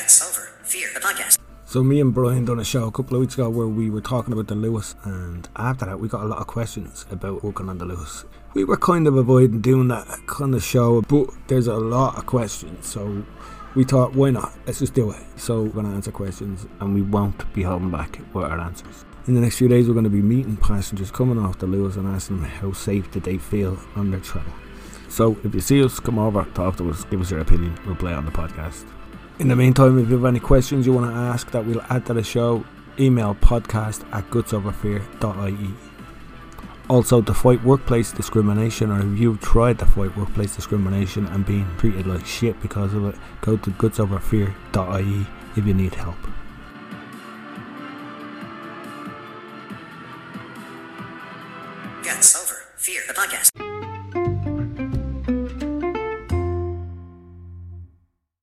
Over Fear, the podcast. So me and Brian done a show a couple of weeks ago where we were talking about the Luas, and after that we got a lot of questions about working on the Luas. We were kind of avoiding doing that kind of show, but there's a lot of questions, so we thought, why not? Let's just do it. So we're gonna answer questions, and we won't be holding back with our answers. In the next few days, we're going to be meeting passengers coming off the Luas and asking them how safe did they feel on their travel. So if you see us, come over, talk to us, give us your opinion. We'll play on the podcast. In the meantime, if you have any questions you want to ask that we'll add to the show, email podcast at gutsoverfear.ie. Also, to fight workplace discrimination, or if you've tried to fight workplace discrimination and being treated like shit because of it, go to gutsoverfear.ie if you need help. Guts Over Fear, the podcast.